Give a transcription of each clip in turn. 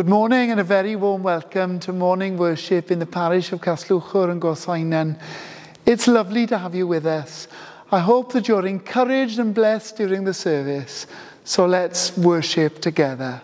Good morning and a very warm welcome to morning worship in the parish of Casllwchwr and Gorseinon. It's lovely to have you with us. I hope that you're encouraged and blessed during the service. So let's worship together.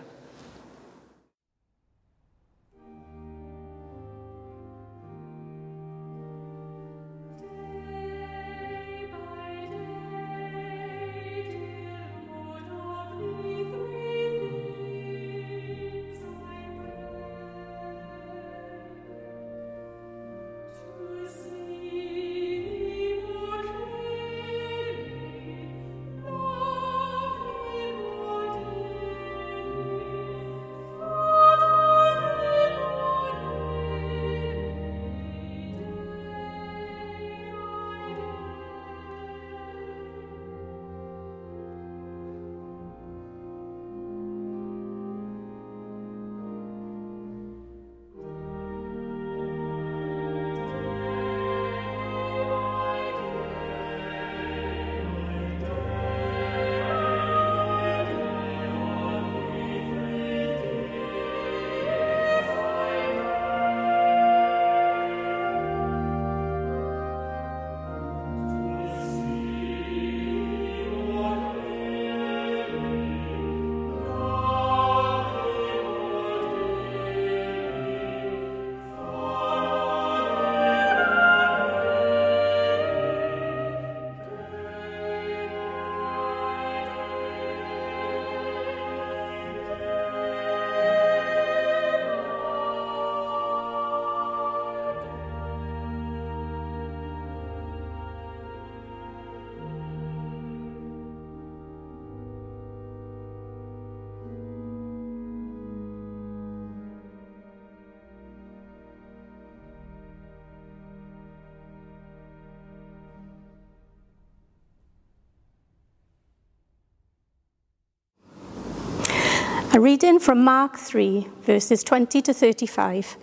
A reading from Mark 3, verses 20 to 35.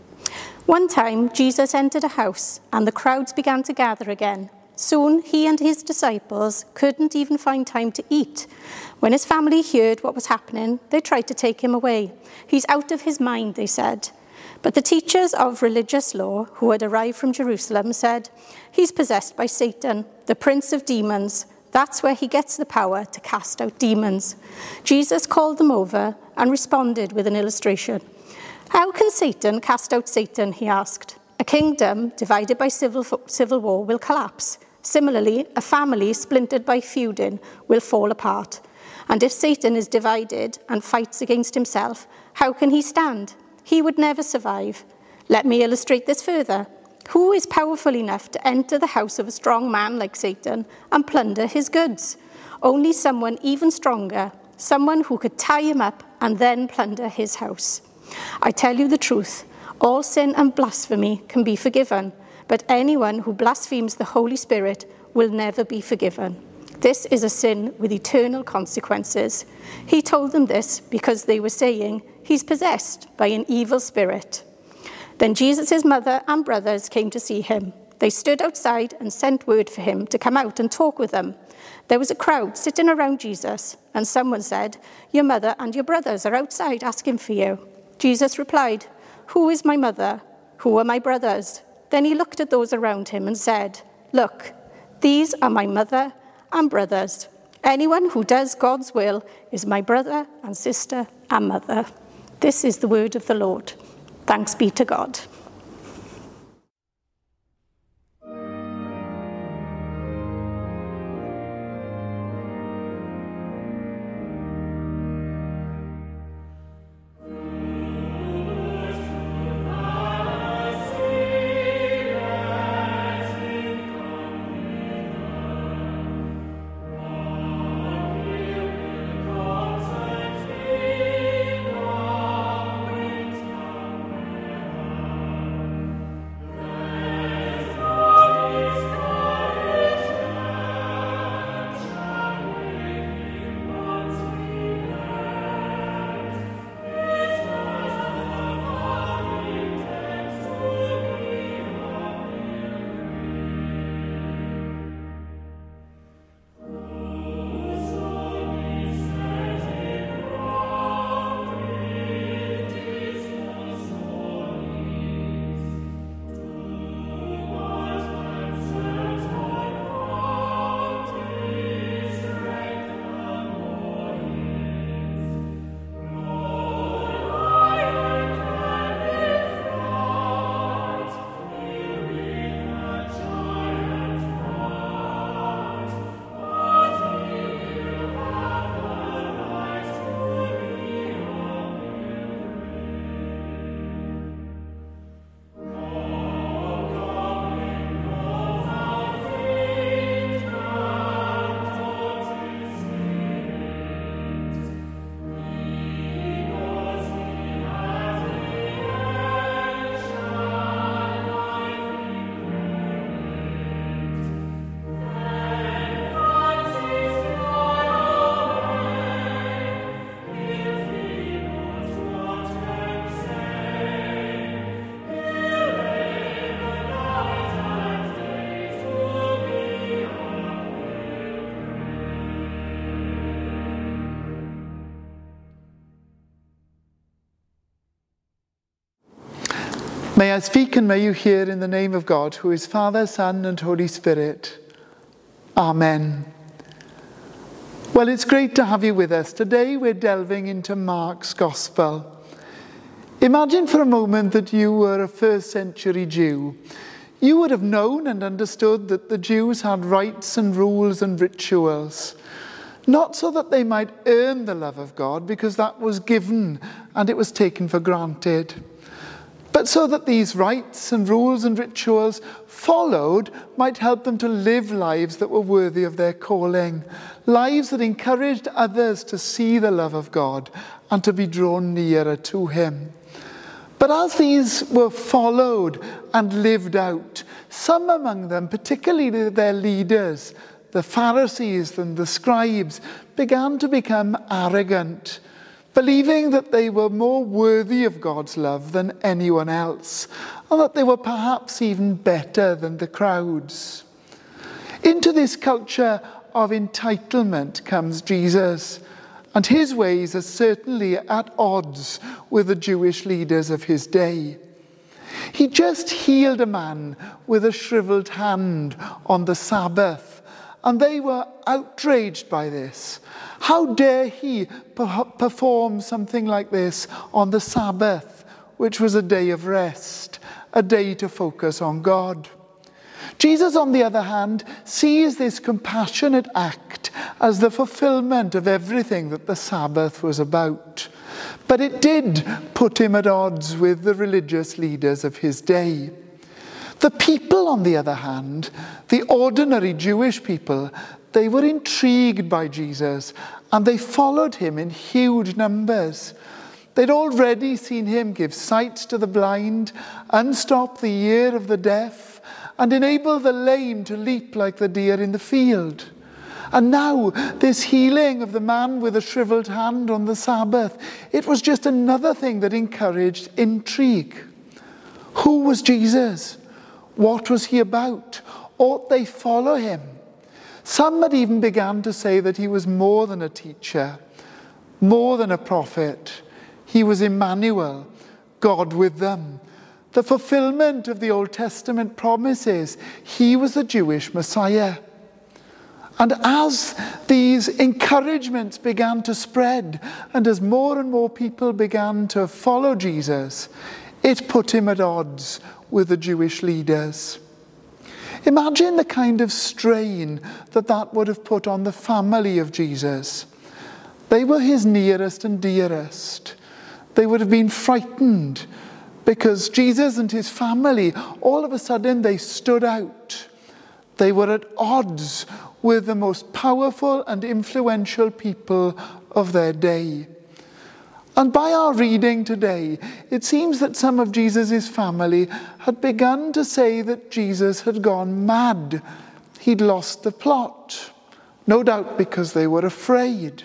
One time, Jesus entered a house, and the crowds began to gather again. Soon, he and his disciples couldn't even find time to eat. When his family heard what was happening, they tried to take him away. He's out of his mind, they said. But the teachers of religious law who had arrived from Jerusalem said, He's possessed by Satan, the prince of demons. That's where he gets the power to cast out demons. Jesus called them over and responded with an illustration. How can Satan cast out Satan? He asked. A kingdom divided by civil, civil war will collapse. Similarly, a family splintered by feuding will fall apart. And if Satan is divided and fights against himself, how can he stand? He would never survive. Let me illustrate this further. Who is powerful enough to enter the house of a strong man like Satan and plunder his goods? Only someone even stronger, someone who could tie him up and then plunder his house. I tell you the truth, all sin and blasphemy can be forgiven, but anyone who blasphemes the Holy Spirit will never be forgiven. This is a sin with eternal consequences. He told them this because they were saying, He's possessed by an evil spirit. Then Jesus' mother and brothers came to see him. They stood outside and sent word for him to come out and talk with them. There was a crowd sitting around Jesus, and someone said, Your mother and your brothers are outside asking for you. Jesus replied, Who is my mother? Who are my brothers? Then he looked at those around him and said, Look, these are my mother and brothers. Anyone who does God's will is my brother and sister and mother. This is the word of the Lord. Thanks be to God. May I speak and may you hear in the name of God, who is Father, Son, and Holy Spirit. Amen. Well, it's great to have you with us. Today we're delving into Mark's Gospel. Imagine for a moment that you were a first century Jew. You would have known and understood that the Jews had rites and rules and rituals. Not so that they might earn the love of God, because that was given and it was taken for granted but so that these rites and rules and rituals followed might help them to live lives that were worthy of their calling, lives that encouraged others to see the love of God and to be drawn nearer to Him. But as these were followed and lived out, some among them, particularly their leaders, the Pharisees and the scribes, began to become arrogant believing that they were more worthy of God's love than anyone else, and that they were perhaps even better than the crowds. Into this culture of entitlement comes Jesus, and his ways are certainly at odds with the Jewish leaders of his day. He just healed a man with a shriveled hand on the Sabbath, and they were outraged by this. How dare he perform something like this on the Sabbath, which was a day of rest, a day to focus on God? Jesus, on the other hand, sees this compassionate act as the fulfillment of everything that the Sabbath was about. But it did put him at odds with the religious leaders of his day. The people, on the other hand, the ordinary Jewish people, they were intrigued by Jesus and they followed him in huge numbers. They'd already seen him give sight to the blind, unstop the ear of the deaf, and enable the lame to leap like the deer in the field. And now, this healing of the man with a shriveled hand on the Sabbath, it was just another thing that encouraged intrigue. Who was Jesus? What was he about? Ought they follow him? Some had even begun to say that he was more than a teacher, more than a prophet. He was Emmanuel, God with them. The fulfillment of the Old Testament promises, he was the Jewish Messiah. And as these encouragements began to spread, and as more and more people began to follow Jesus, it put him at odds with the Jewish leaders. Imagine the kind of strain that that would have put on the family of Jesus. They were his nearest and dearest. They would have been frightened because Jesus and his family, all of a sudden, they stood out. They were at odds with the most powerful and influential people of their day. And by our reading today, it seems that some of Jesus' family had begun to say that Jesus had gone mad. He'd lost the plot, no doubt because they were afraid.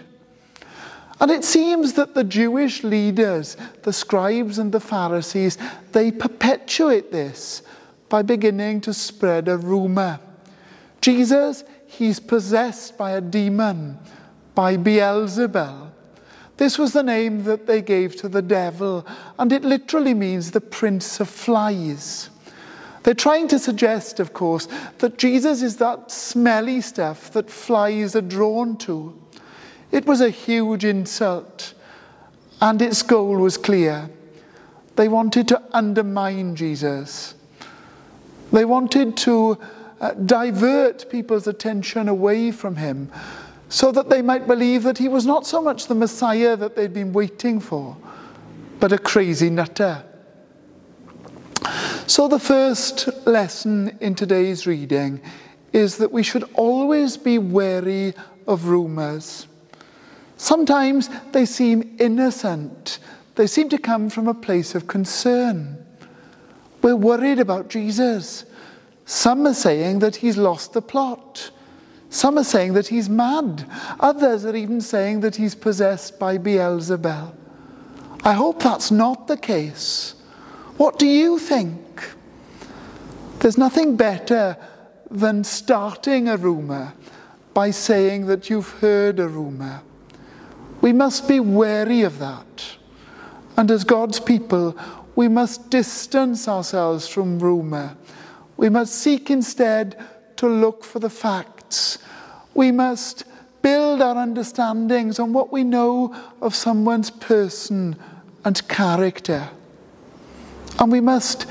And it seems that the Jewish leaders, the scribes and the Pharisees, they perpetuate this by beginning to spread a rumor. Jesus, he's possessed by a demon, by Beelzebul. This was the name that they gave to the devil, and it literally means the prince of flies. They're trying to suggest, of course, that Jesus is that smelly stuff that flies are drawn to. It was a huge insult, and its goal was clear. They wanted to undermine Jesus. They wanted to uh, divert people's attention away from him so that they might believe that he was not so much the Messiah that they'd been waiting for, but a crazy nutter. So, the first lesson in today's reading is that we should always be wary of rumours. Sometimes they seem innocent, they seem to come from a place of concern. We're worried about Jesus. Some are saying that he's lost the plot. Some are saying that he's mad. Others are even saying that he's possessed by Beelzebul. I hope that's not the case. What do you think? There's nothing better than starting a rumour by saying that you've heard a rumour. We must be wary of that. And as God's people, we must distance ourselves from rumour. We must seek instead to look for the facts. We must build our understandings on what we know of someone's person and character. And we must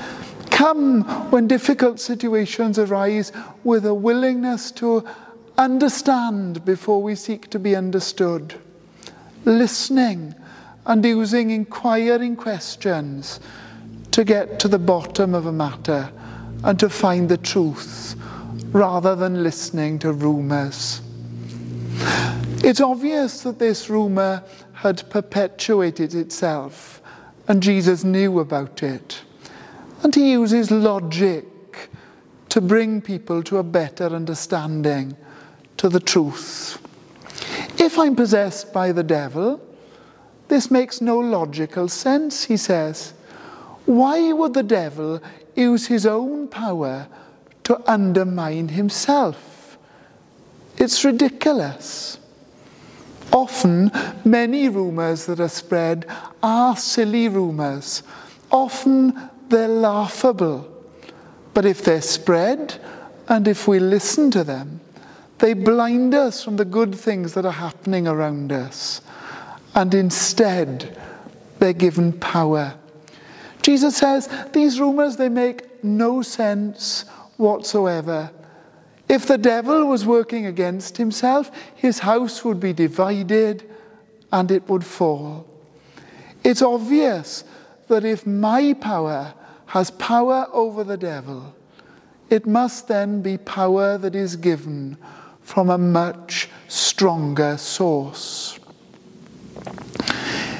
come when difficult situations arise with a willingness to understand before we seek to be understood, listening and using inquiring questions to get to the bottom of a matter and to find the truth rather than listening to rumours. It's obvious that this rumour had perpetuated itself, and Jesus knew about it. And he uses logic to bring people to a better understanding, to the truth. If I'm possessed by the devil, this makes no logical sense, he says. Why would the devil use his own power to undermine himself? It's ridiculous. Often, many rumours that are spread are silly rumours. Often, they're laughable. But if they're spread and if we listen to them, they blind us from the good things that are happening around us. And instead, they're given power. Jesus says these rumours, they make no sense whatsoever. If the devil was working against himself, his house would be divided and it would fall. It's obvious that if my power has power over the devil, it must then be power that is given from a much stronger source.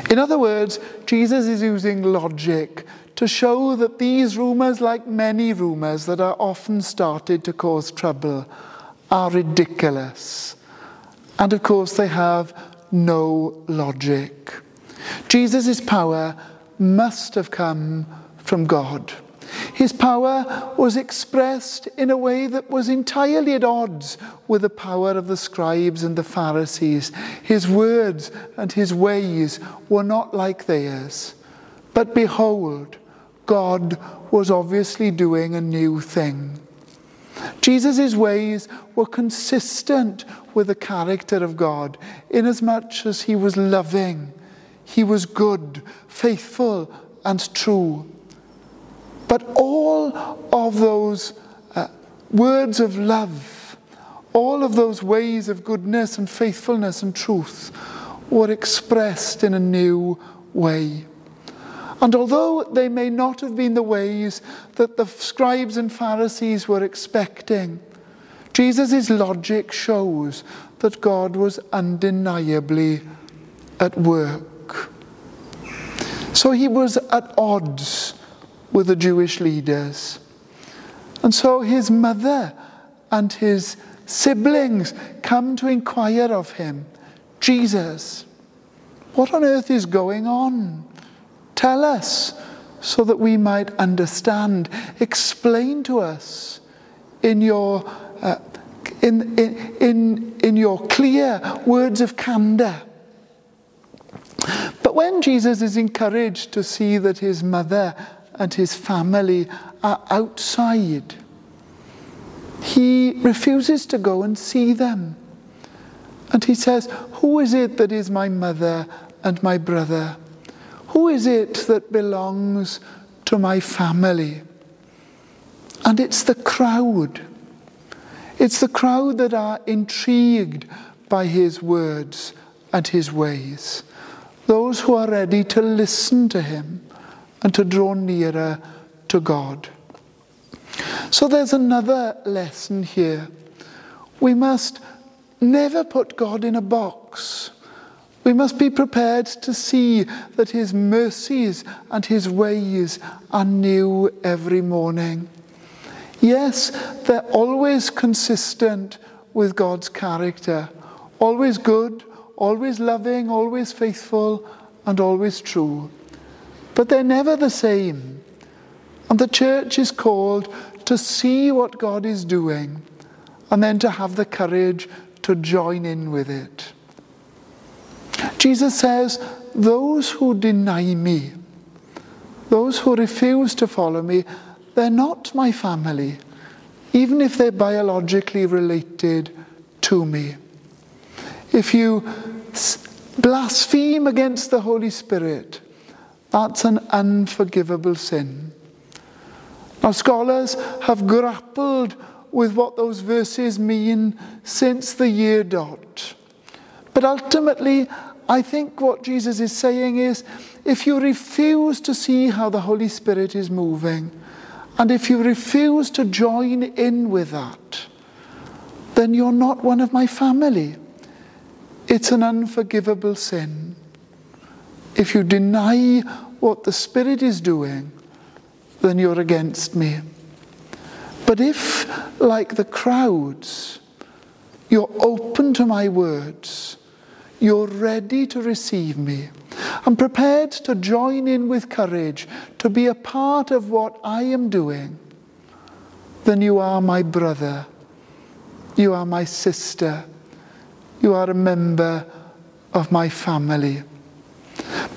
In other words, Jesus is using logic to show that these rumours, like many rumours that are often started to cause trouble, are ridiculous. And of course, they have no logic. Jesus' power must have come from God. His power was expressed in a way that was entirely at odds with the power of the scribes and the Pharisees. His words and his ways were not like theirs. But behold, God was obviously doing a new thing. Jesus' ways were consistent with the character of God, inasmuch as he was loving, he was good, faithful, and true. But all of those uh, words of love, all of those ways of goodness and faithfulness and truth were expressed in a new way. And although they may not have been the ways that the scribes and Pharisees were expecting, Jesus' logic shows that God was undeniably at work. So he was at odds with the Jewish leaders. And so his mother and his siblings come to inquire of him Jesus, what on earth is going on? Tell us so that we might understand. Explain to us in your, uh, in, in, in, in your clear words of candour. But when Jesus is encouraged to see that his mother and his family are outside, he refuses to go and see them. And he says, Who is it that is my mother and my brother? Who is it that belongs to my family? And it's the crowd. It's the crowd that are intrigued by his words and his ways. Those who are ready to listen to him and to draw nearer to God. So there's another lesson here. We must never put God in a box. We must be prepared to see that His mercies and His ways are new every morning. Yes, they're always consistent with God's character, always good, always loving, always faithful, and always true. But they're never the same. And the church is called to see what God is doing and then to have the courage to join in with it. Jesus says, Those who deny me, Those who refuse to follow me, they're not my family, even if they're biologically related to me. If you blaspheme against the Holy Spirit, that's an unforgivable sin. Now, scholars have grappled with what those verses mean since the year dot. But ultimately, I think what Jesus is saying is if you refuse to see how the Holy Spirit is moving, and if you refuse to join in with that, then you're not one of my family. It's an unforgivable sin. If you deny what the Spirit is doing, then you're against me. But if, like the crowds, you're open to my words, you're ready to receive me, I'm prepared to join in with courage, to be a part of what I am doing, then you are my brother, you are my sister, you are a member of my family.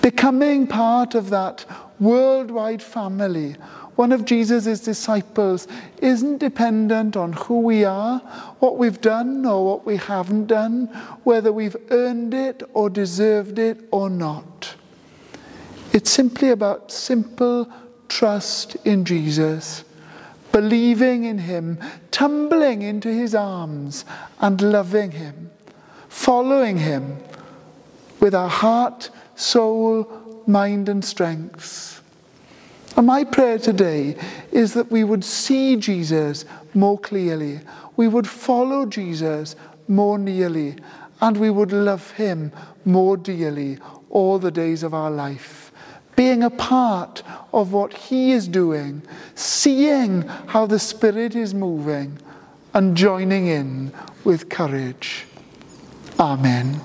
Becoming part of that worldwide family, one of Jesus' disciples, isn't dependent on who we are, what we've done or what we haven't done, whether we've earned it or deserved it or not. It's simply about simple trust in Jesus, believing in Him, tumbling into His arms and loving Him, following Him with our heart, soul, mind, and strength. And my prayer today is that we would see Jesus more clearly, we would follow Jesus more nearly, and we would love him more dearly all the days of our life. Being a part of what he is doing, seeing how the Spirit is moving, and joining in with courage. Amen.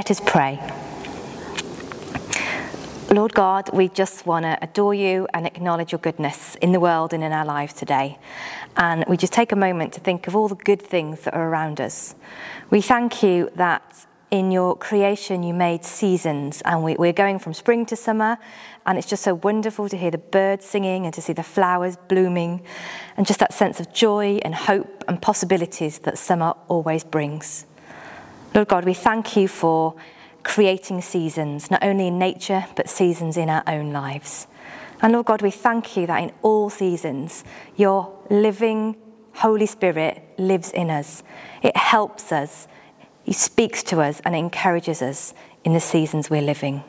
Let us pray. Lord God, we just want to adore you and acknowledge your goodness in the world and in our lives today. And we just take a moment to think of all the good things that are around us. We thank you that in your creation you made seasons, and we, are going from spring to summer, and it's just so wonderful to hear the birds singing and to see the flowers blooming, and just that sense of joy and hope and possibilities that summer always brings. Lord God, we thank you for creating seasons, not only in nature, but seasons in our own lives. And Lord God, we thank you that in all seasons, your living Holy Spirit lives in us. It helps us, He speaks to us, and encourages us in the seasons we're living.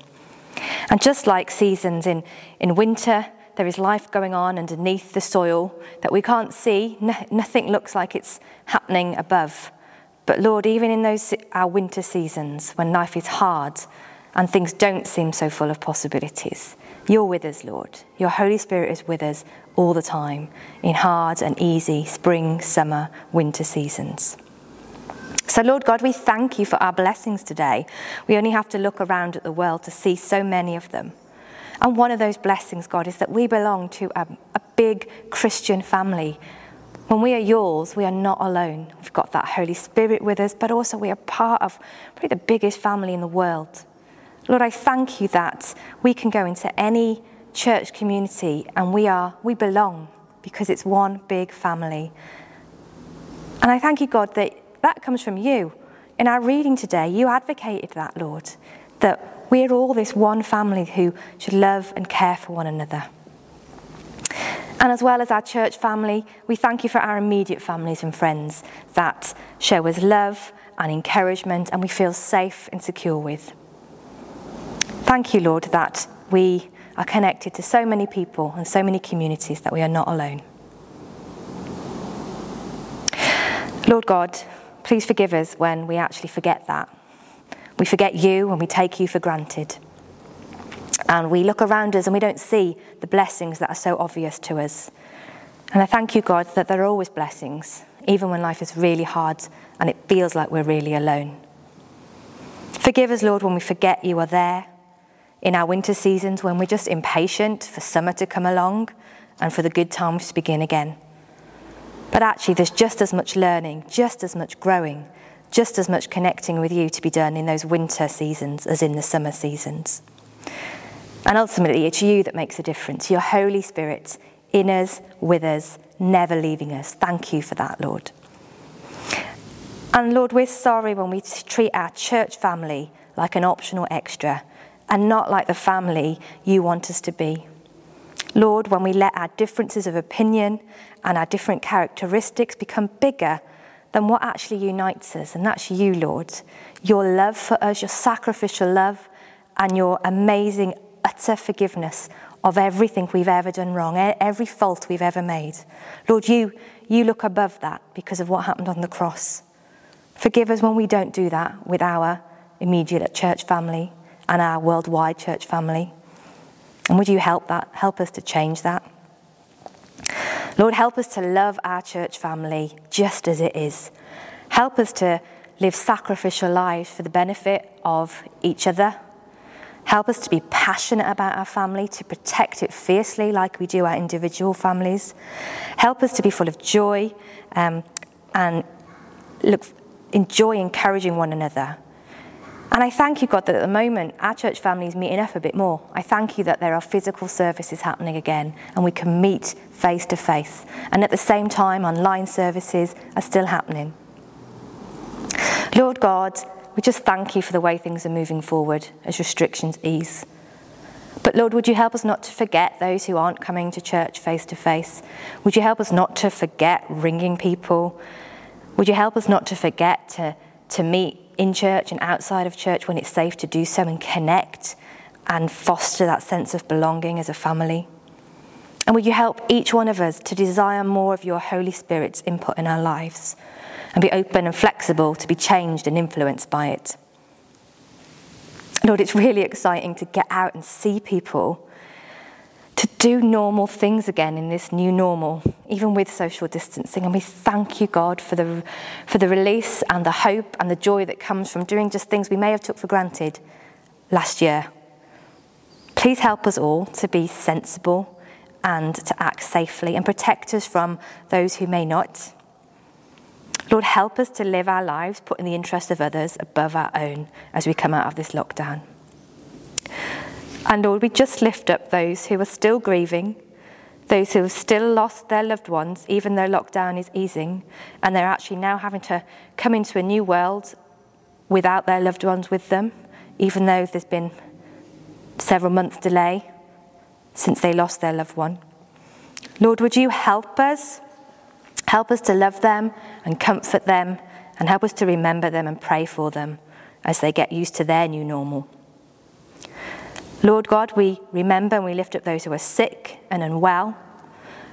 And just like seasons in, in winter, there is life going on underneath the soil that we can't see. No, nothing looks like it's happening above. But Lord, even in those our winter seasons when life is hard and things don't seem so full of possibilities, you're with us, Lord. Your Holy Spirit is with us all the time in hard and easy spring, summer, winter seasons. So, Lord God, we thank you for our blessings today. We only have to look around at the world to see so many of them. And one of those blessings, God, is that we belong to a, a big Christian family when we are yours, we are not alone. We've got that Holy Spirit with us, but also we are part of probably the biggest family in the world. Lord, I thank you that we can go into any church community and we are we belong because it's one big family. And I thank you, God, that that comes from you. In our reading today, you advocated that, Lord, that we are all this one family who should love and care for one another. And as well as our church family, we thank you for our immediate families and friends that show us love and encouragement and we feel safe and secure with. Thank you, Lord, that we are connected to so many people and so many communities that we are not alone. Lord God, please forgive us when we actually forget that. We forget you and we take you for granted. And we look around us and we don't see the blessings that are so obvious to us. And I thank you, God, that there are always blessings, even when life is really hard and it feels like we're really alone. Forgive us, Lord, when we forget you are there, in our winter seasons when we're just impatient for summer to come along and for the good times to begin again. But actually, there's just as much learning, just as much growing, just as much connecting with you to be done in those winter seasons as in the summer seasons. And ultimately, it's you that makes a difference. Your Holy Spirit in us, with us, never leaving us. Thank you for that, Lord. And Lord, we're sorry when we treat our church family like an optional extra and not like the family you want us to be. Lord, when we let our differences of opinion and our different characteristics become bigger than what actually unites us, and that's you, Lord. Your love for us, your sacrificial love, and your amazing utter forgiveness of everything we've ever done wrong, every fault we've ever made. Lord, you, you look above that because of what happened on the cross. Forgive us when we don't do that with our immediate church family and our worldwide church family. And would you help that? Help us to change that. Lord, help us to love our church family just as it is. Help us to live sacrificial lives for the benefit of each other Help us to be passionate about our family, to protect it fiercely like we do our individual families. Help us to be full of joy um, and look, enjoy encouraging one another. And I thank you, God, that at the moment our church family is meeting up a bit more. I thank you that there are physical services happening again and we can meet face to face. And at the same time, online services are still happening. Lord God, we just thank you for the way things are moving forward as restrictions ease. But Lord, would you help us not to forget those who aren't coming to church face to face? Would you help us not to forget ringing people? Would you help us not to forget to, to meet in church and outside of church when it's safe to do so and connect and foster that sense of belonging as a family? And would you help each one of us to desire more of your Holy Spirit's input in our lives? And be open and flexible to be changed and influenced by it. Lord, it's really exciting to get out and see people, to, do normal things again in this new normal, even with social distancing. And we thank you, God, for the, for the release and the hope and the joy that comes from doing just things we may have took for granted last year. Please help us all to be sensible and to act safely and protect us from those who may not. Lord, help us to live our lives putting the interest of others above our own as we come out of this lockdown. And Lord, we just lift up those who are still grieving, those who have still lost their loved ones, even though lockdown is easing, and they're actually now having to come into a new world without their loved ones with them, even though there's been several months' delay since they lost their loved one. Lord, would you help us? Help us to love them and comfort them, and help us to remember them and pray for them as they get used to their new normal. Lord God, we remember and we lift up those who are sick and unwell,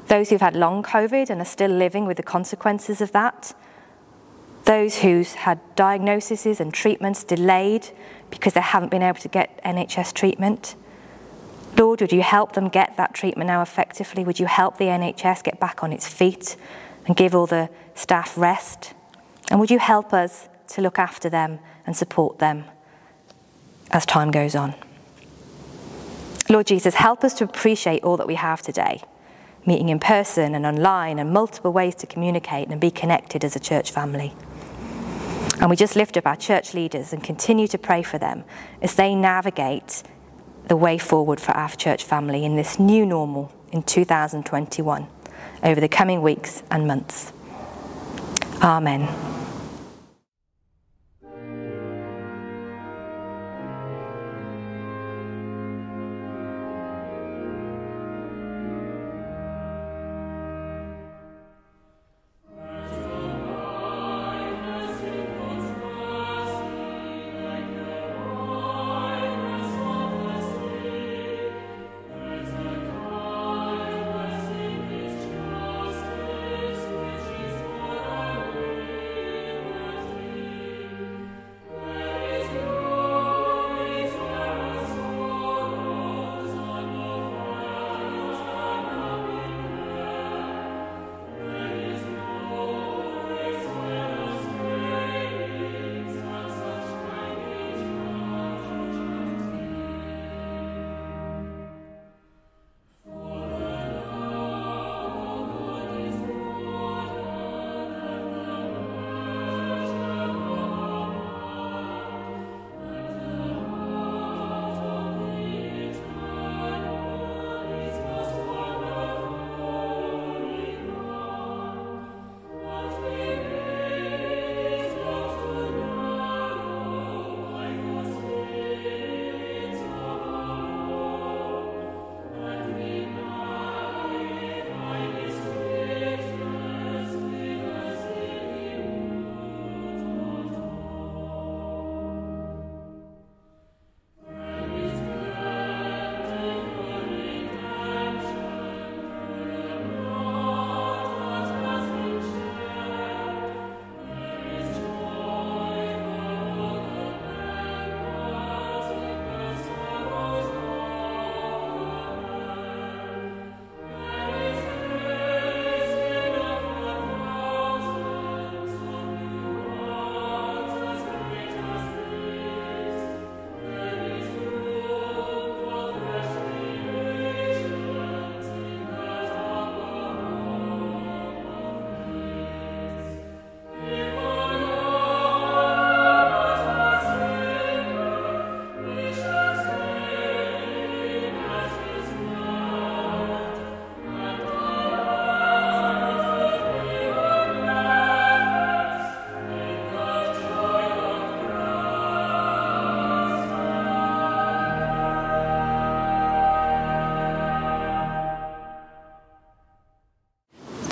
those who've had long COVID and are still living with the consequences of that, those who've had diagnoses and treatments delayed because they haven't been able to get NHS treatment. Lord, would you help them get that treatment now effectively? Would you help the NHS get back on its feet and give all the staff rest? And would you help us to look after them and support them as time goes on? Lord Jesus, help us to appreciate all that we have today, meeting in person and online and multiple ways to communicate and be connected as a church family. And we just lift up our church leaders and continue to pray for them as they navigate the way forward for our church family in this new normal in 2021 over the coming weeks and months. Amen.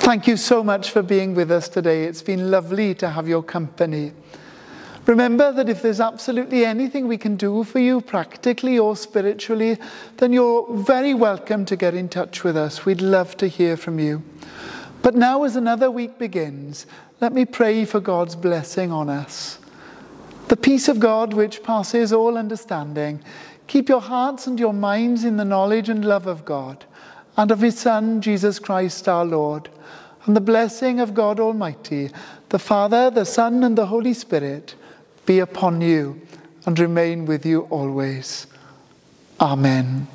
Thank you so much for being with us today. It's been lovely to have your company. Remember that if there's absolutely anything we can do for you, practically or spiritually, then you're very welcome to get in touch with us. We'd love to hear from you. But now, as another week begins, let me pray for God's blessing on us. The peace of God, which passes all understanding, keep your hearts and your minds in the knowledge and love of God and of his Son, Jesus Christ our Lord, and the blessing of God Almighty, the Father, the Son, and the Holy Spirit be upon you and remain with you always. Amen.